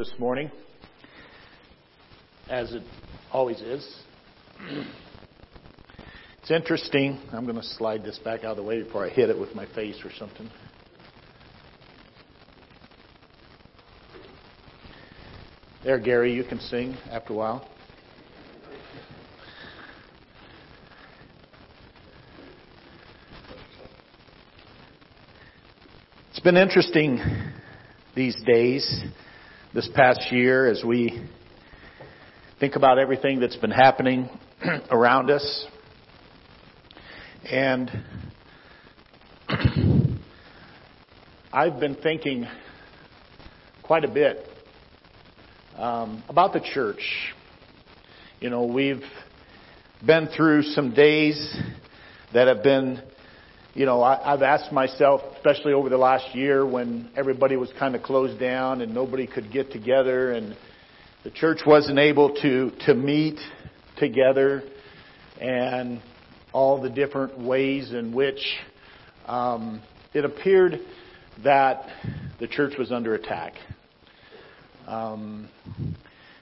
this morning, as it always is. It's interesting. I'm going to slide this back out of the way before I hit it with my face or something. There, Gary, you can sing after a while. It's been interesting these days, this past year, as we think about everything that's been happening around us. And I've been thinking quite a bit um, about the church. You know, we've been through some days that have been you know, I, I've asked myself, especially over the last year when everybody was kind of closed down and nobody could get together and the church wasn't able to, to meet together and all the different ways in which um, it appeared that the church was under attack. Um,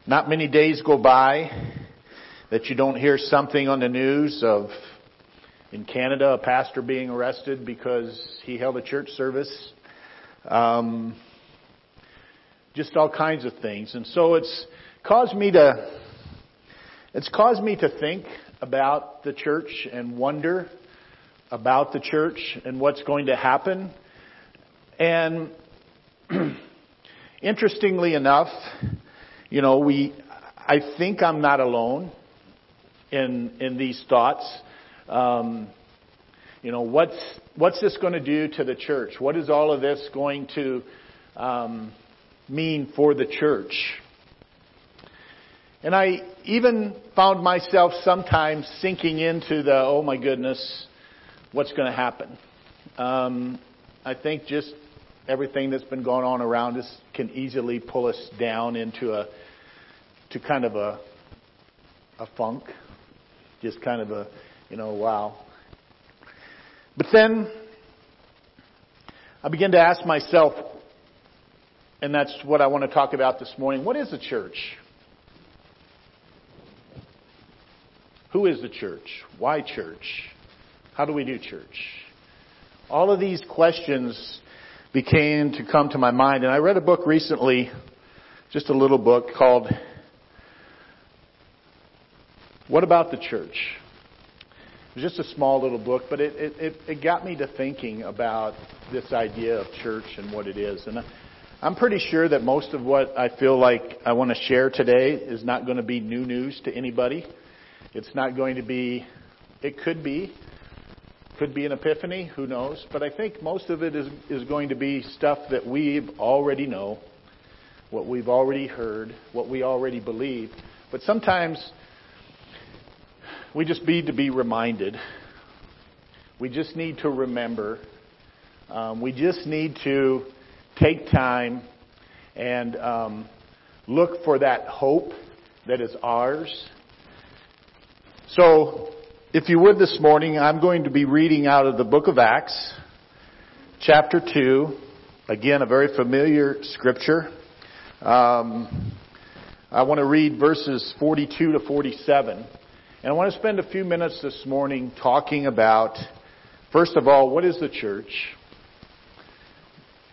not many days go by that you don't hear something on the news of in Canada, a pastor being arrested because he held a church service. Um, just all kinds of things. And so it's caused me to, it's caused me to think about the church and wonder about the church and what's going to happen. And interestingly enough, you know, we, I think I'm not alone in, in these thoughts. Um, you know, what's what's this going to do to the church? What is all of this going to um, mean for the church? And I even found myself sometimes sinking into the, oh my goodness, what's going to happen? Um, I think just everything that's been going on around us can easily pull us down into a, to kind of a, a funk, just kind of a, you know, wow. But then I began to ask myself, and that's what I want to talk about this morning what is the church? Who is the church? Why church? How do we do church? All of these questions began to come to my mind, and I read a book recently, just a little book called What About the Church? Was just a small little book, but it, it, it got me to thinking about this idea of church and what it is. And I'm pretty sure that most of what I feel like I want to share today is not going to be new news to anybody. It's not going to be, it could be, could be an epiphany, who knows. But I think most of it is, is going to be stuff that we already know, what we've already heard, what we already believe. But sometimes we just need to be reminded. We just need to remember. Um, we just need to take time and um, look for that hope that is ours. So, if you would this morning, I'm going to be reading out of the book of Acts, chapter 2. Again, a very familiar scripture. Um, I want to read verses 42 to 47. And I want to spend a few minutes this morning talking about, first of all, what is the church?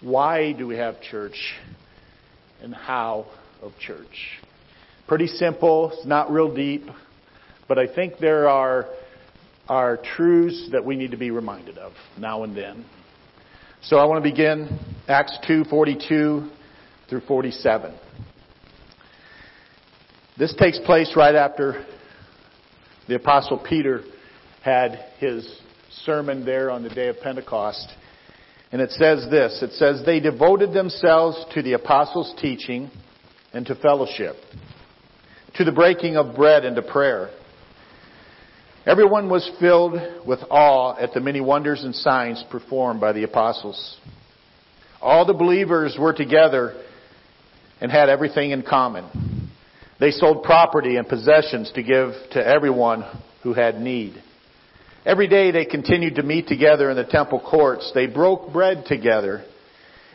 Why do we have church? And how of church? Pretty simple, it's not real deep, but I think there are, are truths that we need to be reminded of now and then. So I want to begin Acts 2:42 through 47. This takes place right after the Apostle Peter had his sermon there on the day of Pentecost. And it says this it says, They devoted themselves to the apostles' teaching and to fellowship, to the breaking of bread and to prayer. Everyone was filled with awe at the many wonders and signs performed by the apostles. All the believers were together and had everything in common. They sold property and possessions to give to everyone who had need. Every day they continued to meet together in the temple courts. They broke bread together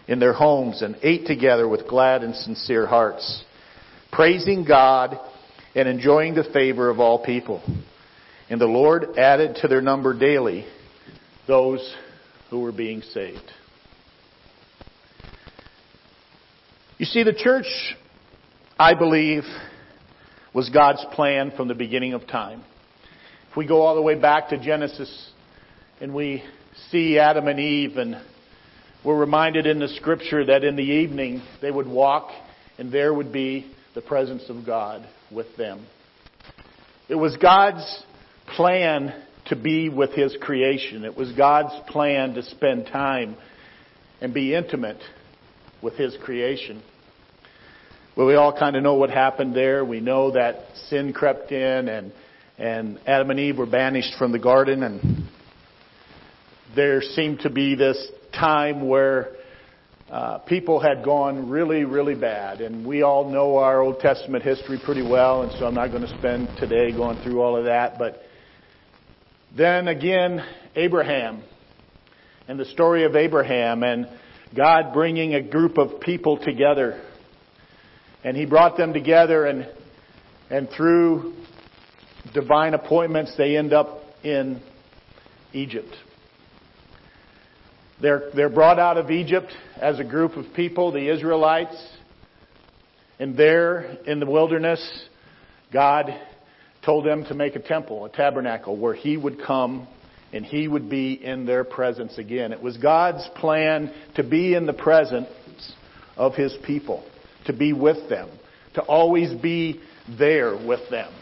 in their homes and ate together with glad and sincere hearts, praising God and enjoying the favor of all people. And the Lord added to their number daily those who were being saved. You see, the church, I believe, was God's plan from the beginning of time. If we go all the way back to Genesis and we see Adam and Eve and we're reminded in the scripture that in the evening they would walk and there would be the presence of God with them. It was God's plan to be with His creation. It was God's plan to spend time and be intimate with His creation. We all kind of know what happened there. We know that sin crept in and, and Adam and Eve were banished from the garden and there seemed to be this time where uh, people had gone really, really bad. And we all know our Old Testament history pretty well, and so I'm not going to spend today going through all of that. But then again, Abraham and the story of Abraham and God bringing a group of people together. And he brought them together and, and through divine appointments, they end up in Egypt. They're, they're brought out of Egypt as a group of people, the Israelites. And there in the wilderness, God told them to make a temple, a tabernacle, where He would come and He would be in their presence again. It was God's plan to be in the presence of His people, to be with them, to always be there with them.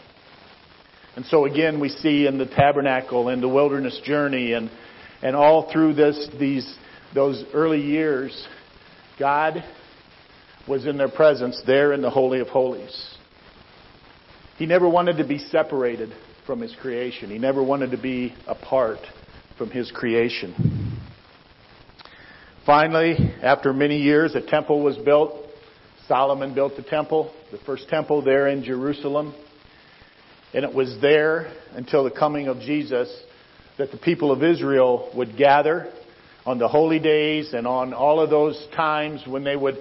And so again, we see in the tabernacle, in the wilderness journey, and and all through this, these, those early years, God was in their presence there in the Holy of Holies. He never wanted to be separated from His creation. He never wanted to be apart from His creation. Finally, after many years, a temple was built. Solomon built the temple, the first temple there in Jerusalem. And it was there until the coming of Jesus that the people of Israel would gather on the holy days and on all of those times when they would,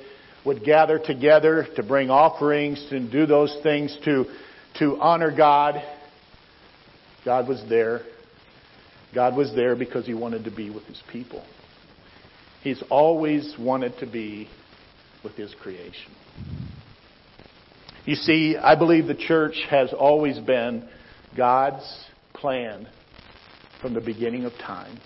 would gather together to bring offerings and do those things to, to honor God. God was there. God was there because He wanted to be with His people. He's always wanted to be with His creation. You see, I believe the church has always been God's plan from the beginning of time.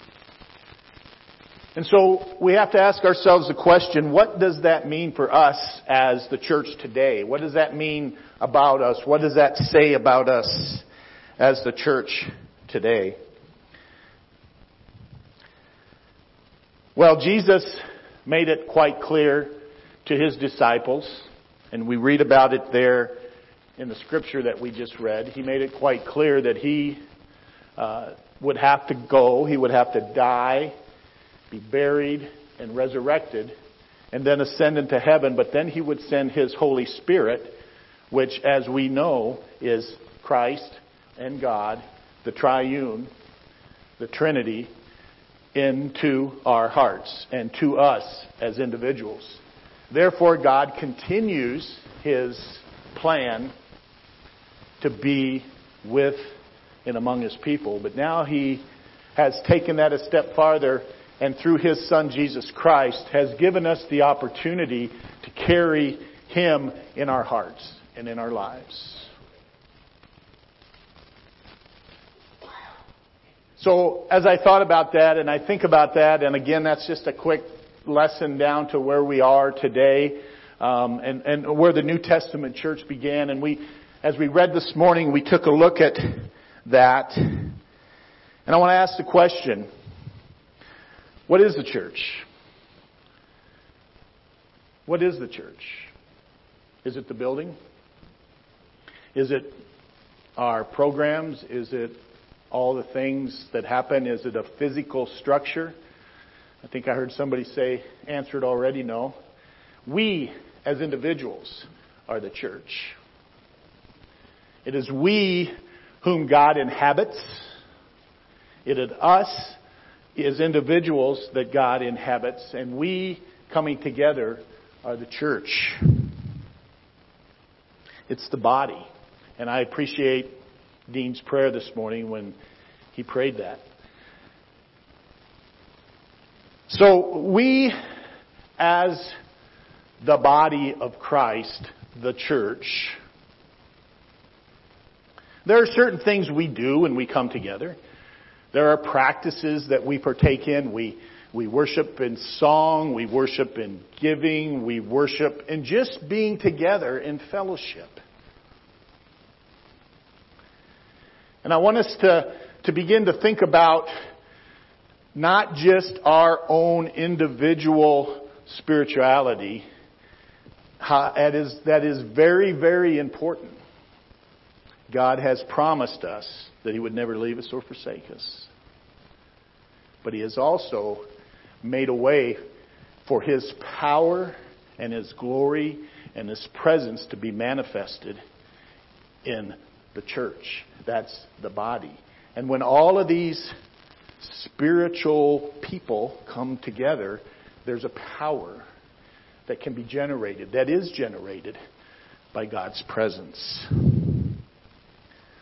And so we have to ask ourselves the question, what does that mean for us as the church today? What does that mean about us? What does that say about us as the church today? Well, Jesus made it quite clear to his disciples, and we read about it there in the scripture that we just read. He made it quite clear that he uh, would have to go, he would have to die, be buried, and resurrected, and then ascend into heaven, but then he would send his Holy Spirit, which, as we know, is Christ and God, the triune, the Trinity, into our hearts and to us as individuals. Therefore, God continues his plan to be with and among his people. But now he has taken that a step farther and through his son Jesus Christ has given us the opportunity to carry him in our hearts and in our lives. So as I thought about that and I think about that, and again, that's just a quick lesson down to where we are today, um, and, and where the New Testament church began. And we, as we read this morning, we took a look at that. And I want to ask the question, what is the church? What is the church? Is it the building? Is it our programs? Is it all the things that happen? Is it a physical structure? I think I heard somebody say, answered already, no. We, as individuals, are the church. It is we whom God inhabits. It is us as individuals that God inhabits, and we coming together are the church. It's the body. And I appreciate Dean's prayer this morning when he prayed that. So we, as the body of Christ, the church, there are certain things we do when we come together. There are practices that we partake in. We, we worship in song, we worship in giving, we worship in just being together in fellowship. And I want us to, to begin to think about not just our own individual spirituality. That is, that is very, very important. God has promised us that He would never leave us or forsake us. But He has also made a way for His power and His glory and His presence to be manifested in the church. That's the body. And when all of these spiritual people come together, there's a power that can be generated, that is generated by God's presence.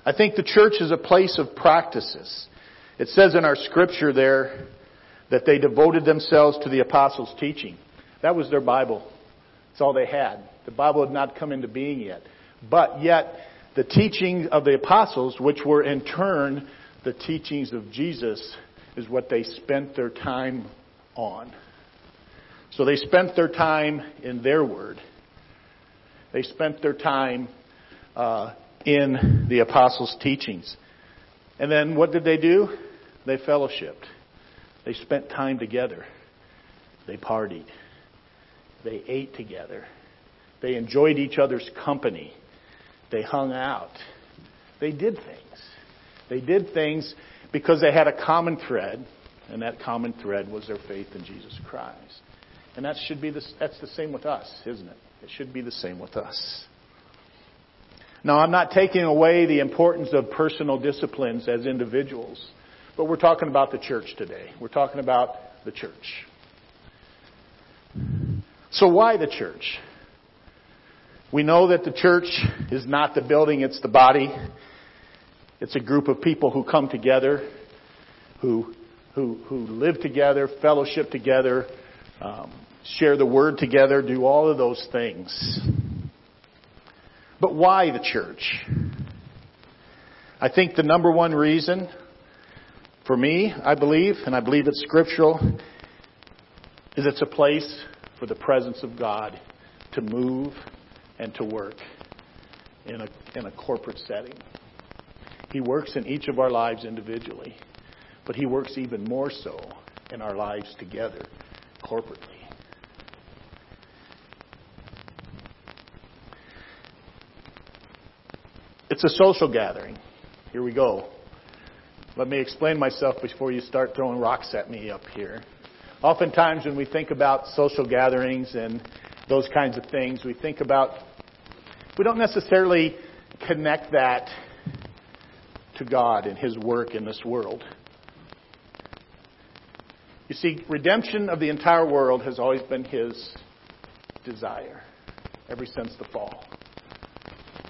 I think the church is a place of practices. It says in our scripture there that they devoted themselves to the apostles' teaching. That was their Bible. That's all they had. The Bible had not come into being yet. But yet, the teaching of the apostles, which were in turn the teachings of Jesus, is what they spent their time on. So they spent their time in their word. They spent their time uh, in the apostles' teachings. And then what did they do? They fellowshipped. They spent time together. They partied. They ate together. They enjoyed each other's company. They hung out. They did things. They did things because they had a common thread, and that common thread was their faith in Jesus Christ. And that should be the, that's the same with us, isn't it? It should be the same with us. Now, I'm not taking away the importance of personal disciplines as individuals, but we're talking about the church today. We're talking about the church. So, why the church? We know that the church is not the building, it's the body. It's a group of people who come together, who, who, who live together, fellowship together, um, share the word together, do all of those things. But why the church? I think the number one reason for me, I believe, and I believe it's scriptural, is it's a place for the presence of God to move and to work in a, in a corporate setting. He works in each of our lives individually, but He works even more so in our lives together, corporately. It's a social gathering. Here we go. Let me explain myself before you start throwing rocks at me up here. Oftentimes, when we think about social gatherings and those kinds of things, we think about, we don't necessarily connect that to God and His work in this world. You see, redemption of the entire world has always been His desire, ever since the fall.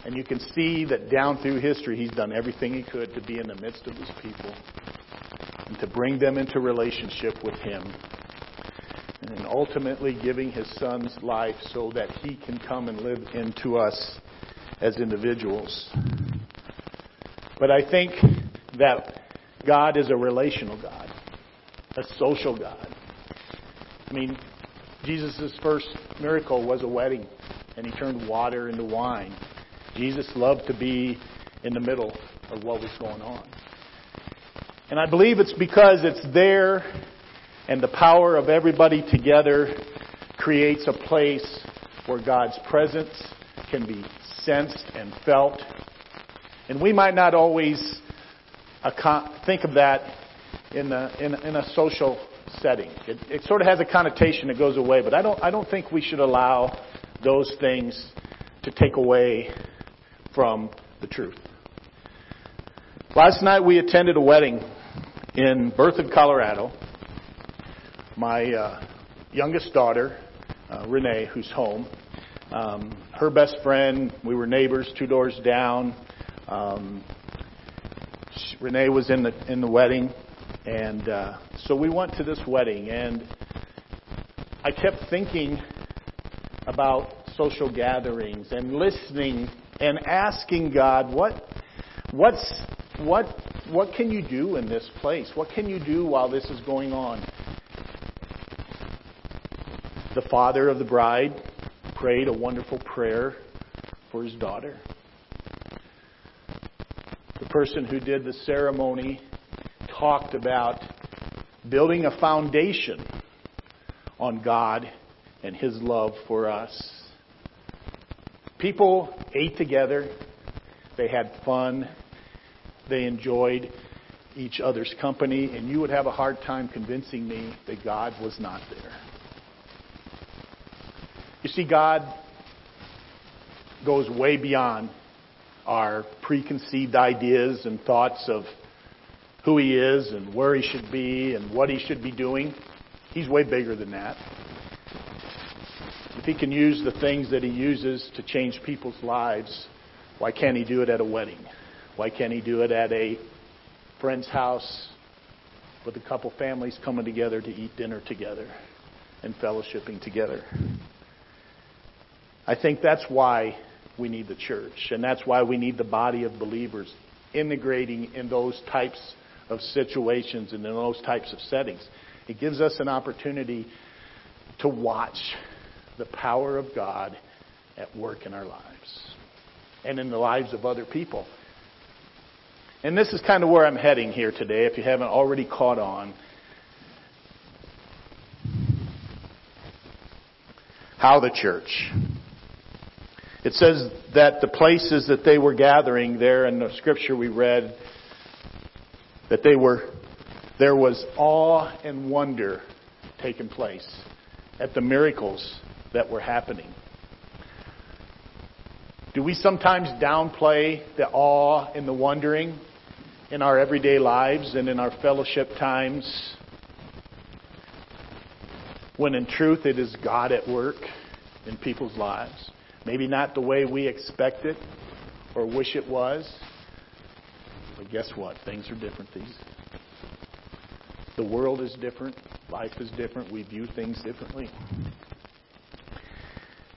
And you can see that down through history, He's done everything He could to be in the midst of His people and to bring them into relationship with Him. And ultimately giving His Son's life so that He can come and live into us as individuals. But I think that God is a relational God, a social God. I mean, Jesus' first miracle was a wedding, and he turned water into wine. Jesus loved to be in the middle of what was going on. And I believe it's because it's there and the power of everybody together creates a place where God's presence can be sensed and felt and we might not always think of that in a, in a, in a social setting. It, it sort of has a connotation that goes away, but I don't, I don't think we should allow those things to take away from the truth. Last night we attended a wedding in Berthoud, Colorado. My uh, youngest daughter uh, Renee, who's home. Um, her best friend, we were neighbors two doors down. Um, she, Renee was in the in the wedding, and uh, so we went to this wedding, and I kept thinking about social gatherings and listening and asking God, what, what's, what, what can you do in this place? What can you do while this is going on? The father of the bride prayed a wonderful prayer for his daughter. Person who did the ceremony talked about building a foundation on God and His love for us. People ate together, they had fun, they enjoyed each other's company, and you would have a hard time convincing me that God was not there. You see, God goes way beyond our preconceived ideas and thoughts of who He is and where He should be and what He should be doing. He's way bigger than that. If he can use the things that he uses to change people's lives, why can't he do it at a wedding? Why can't he do it at a friend's house with a couple families coming together to eat dinner together and fellowshipping together? I think that's why we need the church, and that's why we need the body of believers integrating in those types of situations and in those types of settings. It gives us an opportunity to watch the power of God at work in our lives and in the lives of other people. And this is kind of where I'm heading here today, if you haven't already caught on. How the church. It says that the places that they were gathering there in the scripture we read, that they were, there was awe and wonder taking place at the miracles that were happening. Do we sometimes downplay the awe and the wondering in our everyday lives and in our fellowship times when in truth it is God at work in people's lives? Maybe not the way we expect it or wish it was. But guess what? Things are different these. The world is different. Life is different. We view things differently.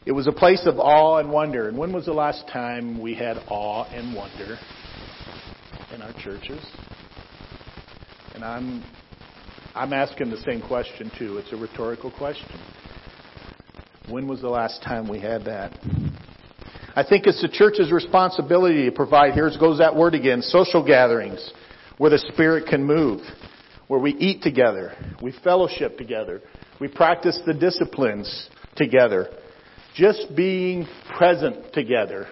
It was a place of awe and wonder. And when was the last time we had awe and wonder in our churches? And I'm I'm asking the same question too. It's a rhetorical question. When was the last time we had that? I think it's the church's responsibility to provide, here goes that word again, social gatherings where the Spirit can move, where we eat together, we fellowship together, we practice the disciplines together, just being present together,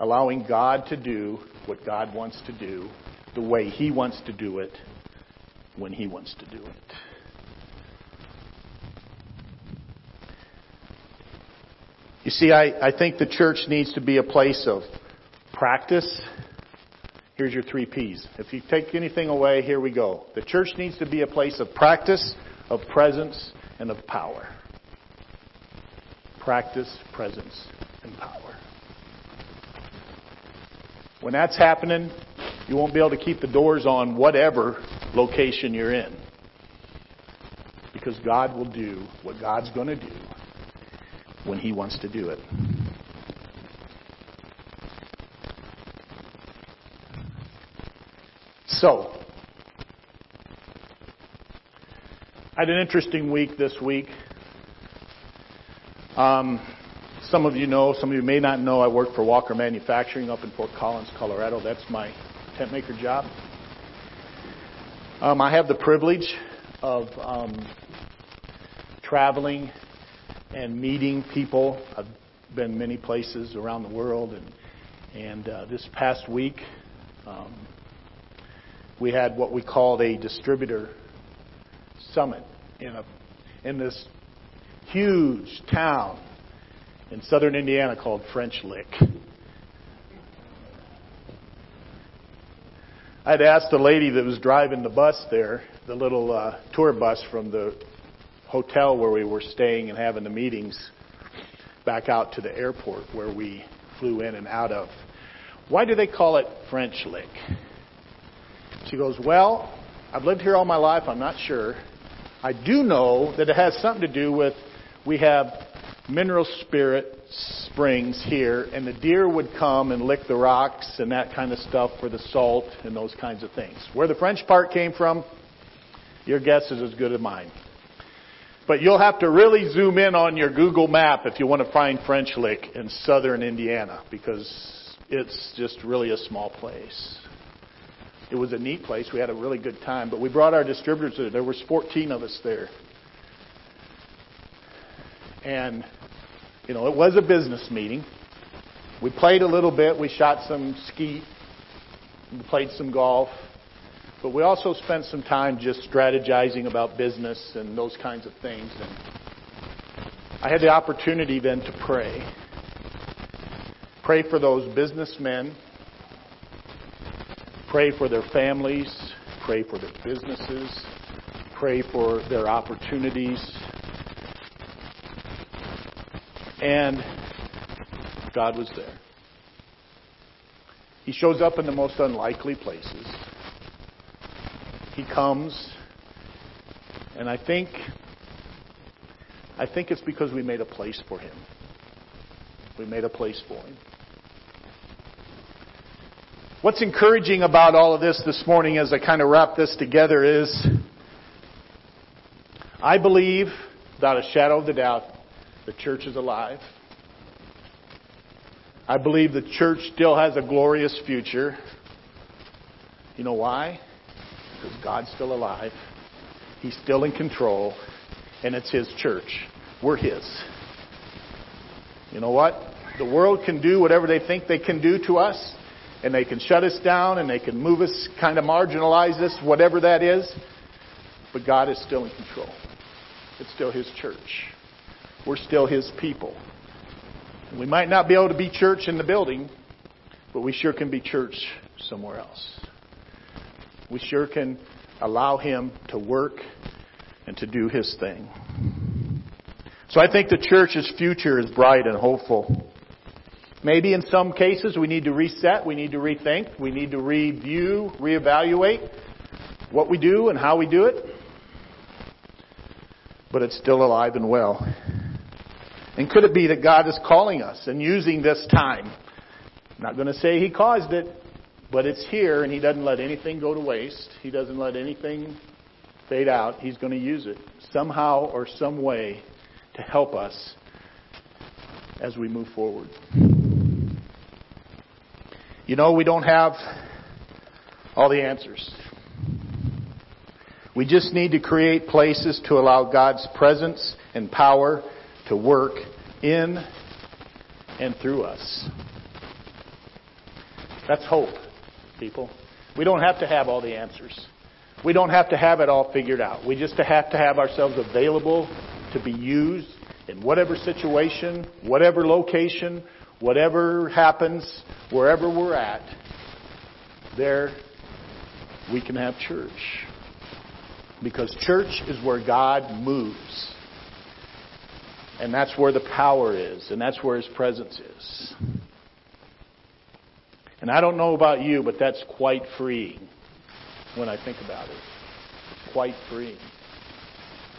allowing God to do what God wants to do, the way He wants to do it, when He wants to do it. You see, I, I think the church needs to be a place of practice. Here's your three P's. If you take anything away, here we go. The church needs to be a place of practice, of presence, and of power practice, presence, and power. When that's happening, you won't be able to keep the doors on whatever location you're in. Because God will do what God's going to do when He wants to do it. So, I had an interesting week this week. Um, some of you know, some of you may not know, I work for Walker Manufacturing up in Fort Collins, Colorado. That's my tent maker job. Um, I have the privilege of um, traveling and meeting people. I've been many places around the world, and and uh, this past week um, we had what we called a distributor summit in a in this huge town in southern Indiana called French Lick. I'd asked the lady that was driving the bus there, the little uh, tour bus from the hotel where we were staying and having the meetings back out to the airport where we flew in and out of. Why do they call it French Lick? She goes, Well, I've lived here all my life. I'm not sure. I do know that it has something to do with we have mineral spirit springs here, and the deer would come and lick the rocks and that kind of stuff for the salt and those kinds of things. Where the French part came from, your guess is as good as mine. But you'll have to really zoom in on your Google map if you want to find French Lick in southern Indiana because it's just really a small place. It was a neat place. We had a really good time, but we brought our distributors there. There was 14 of us there. And you know, it was a business meeting. We played a little bit. We shot some skeet. We played some golf. But we also spent some time just strategizing about business and those kinds of things. And I had the opportunity then to pray. Pray for those businessmen. Pray for their families. Pray for their businesses. Pray for their opportunities and God was there. He shows up in the most unlikely places. He comes, and I think I think it's because we made a place for him. We made a place for him. What's encouraging about all of this this morning as I kind of wrap this together is I believe, without a shadow of a doubt, the church is alive. I believe the church still has a glorious future. You know why? Because God's still alive. He's still in control. And it's His church. We're His. You know what? The world can do whatever they think they can do to us. And they can shut us down and they can move us, kind of marginalize us, whatever that is. But God is still in control. It's still His church we're still His people. We might not be able to be church in the building, but we sure can be church somewhere else. We sure can allow Him to work and to do His thing. So I think the church's future is bright and hopeful. Maybe in some cases we need to reset, we need to rethink, we need to review, reevaluate what we do and how we do it. But it's still alive and well. And could it be that God is calling us and using this time? I'm not going to say He caused it, but it's here and He doesn't let anything go to waste. He doesn't let anything fade out. He's going to use it somehow or some way to help us as we move forward. You know, we don't have all the answers. We just need to create places to allow God's presence and power to work in and through us. That's hope, people. We don't have to have all the answers. We don't have to have it all figured out. We just have to have ourselves available to be used in whatever situation, whatever location, whatever happens, wherever we're at. There, we can have church. Because church is where God moves. And that's where the power is, and that's where His presence is. And I don't know about you, but that's quite freeing when I think about it. Quite freeing.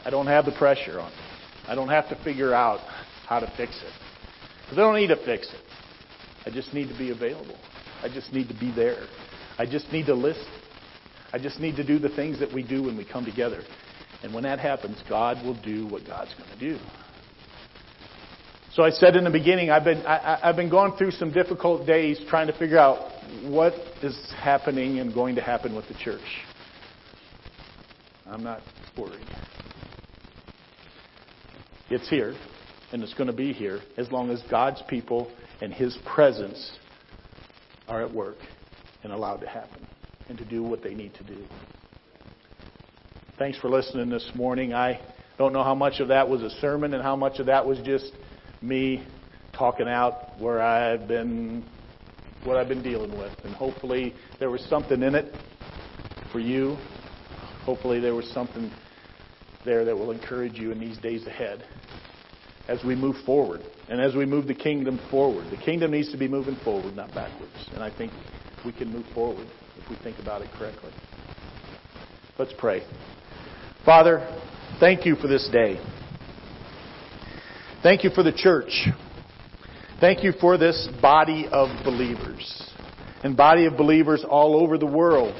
I don't have the pressure on me. I don't have to figure out how to fix it. Because I don't need to fix it. I just need to be available. I just need to be there. I just need to listen. I just need to do the things that we do when we come together. And when that happens, God will do what God's going to do. So I said in the beginning, I've been, I, have been going through some difficult days trying to figure out what is happening and going to happen with the church. I'm not worried. It's here, and it's going to be here as long as God's people and His presence are at work and allowed to happen and to do what they need to do. Thanks for listening this morning. I don't know how much of that was a sermon and how much of that was just me talking out where I've been, what I've been dealing with. And hopefully there was something in it for you. Hopefully there was something there that will encourage you in these days ahead as we move forward and as we move the kingdom forward. The kingdom needs to be moving forward, not backwards. And I think we can move forward if we think about it correctly. Let's pray. Father, thank you for this day. Thank you for the church. Thank you for this body of believers and body of believers all over the world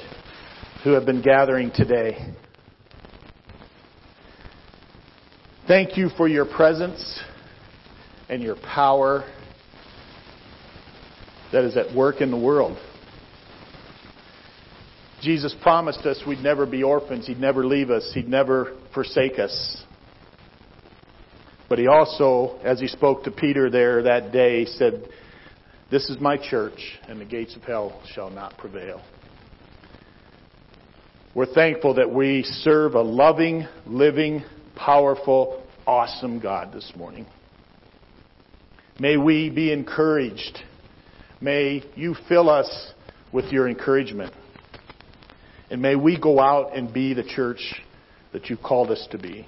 who have been gathering today. Thank you for your presence and your power that is at work in the world. Jesus promised us we'd never be orphans, He'd never leave us, He'd never forsake us. But He also, as He spoke to Peter there that day, said, This is my church, and the gates of hell shall not prevail. We're thankful that we serve a loving, living, powerful, awesome God this morning. May we be encouraged. May you fill us with your encouragement. And may we go out and be the church that you called us to be.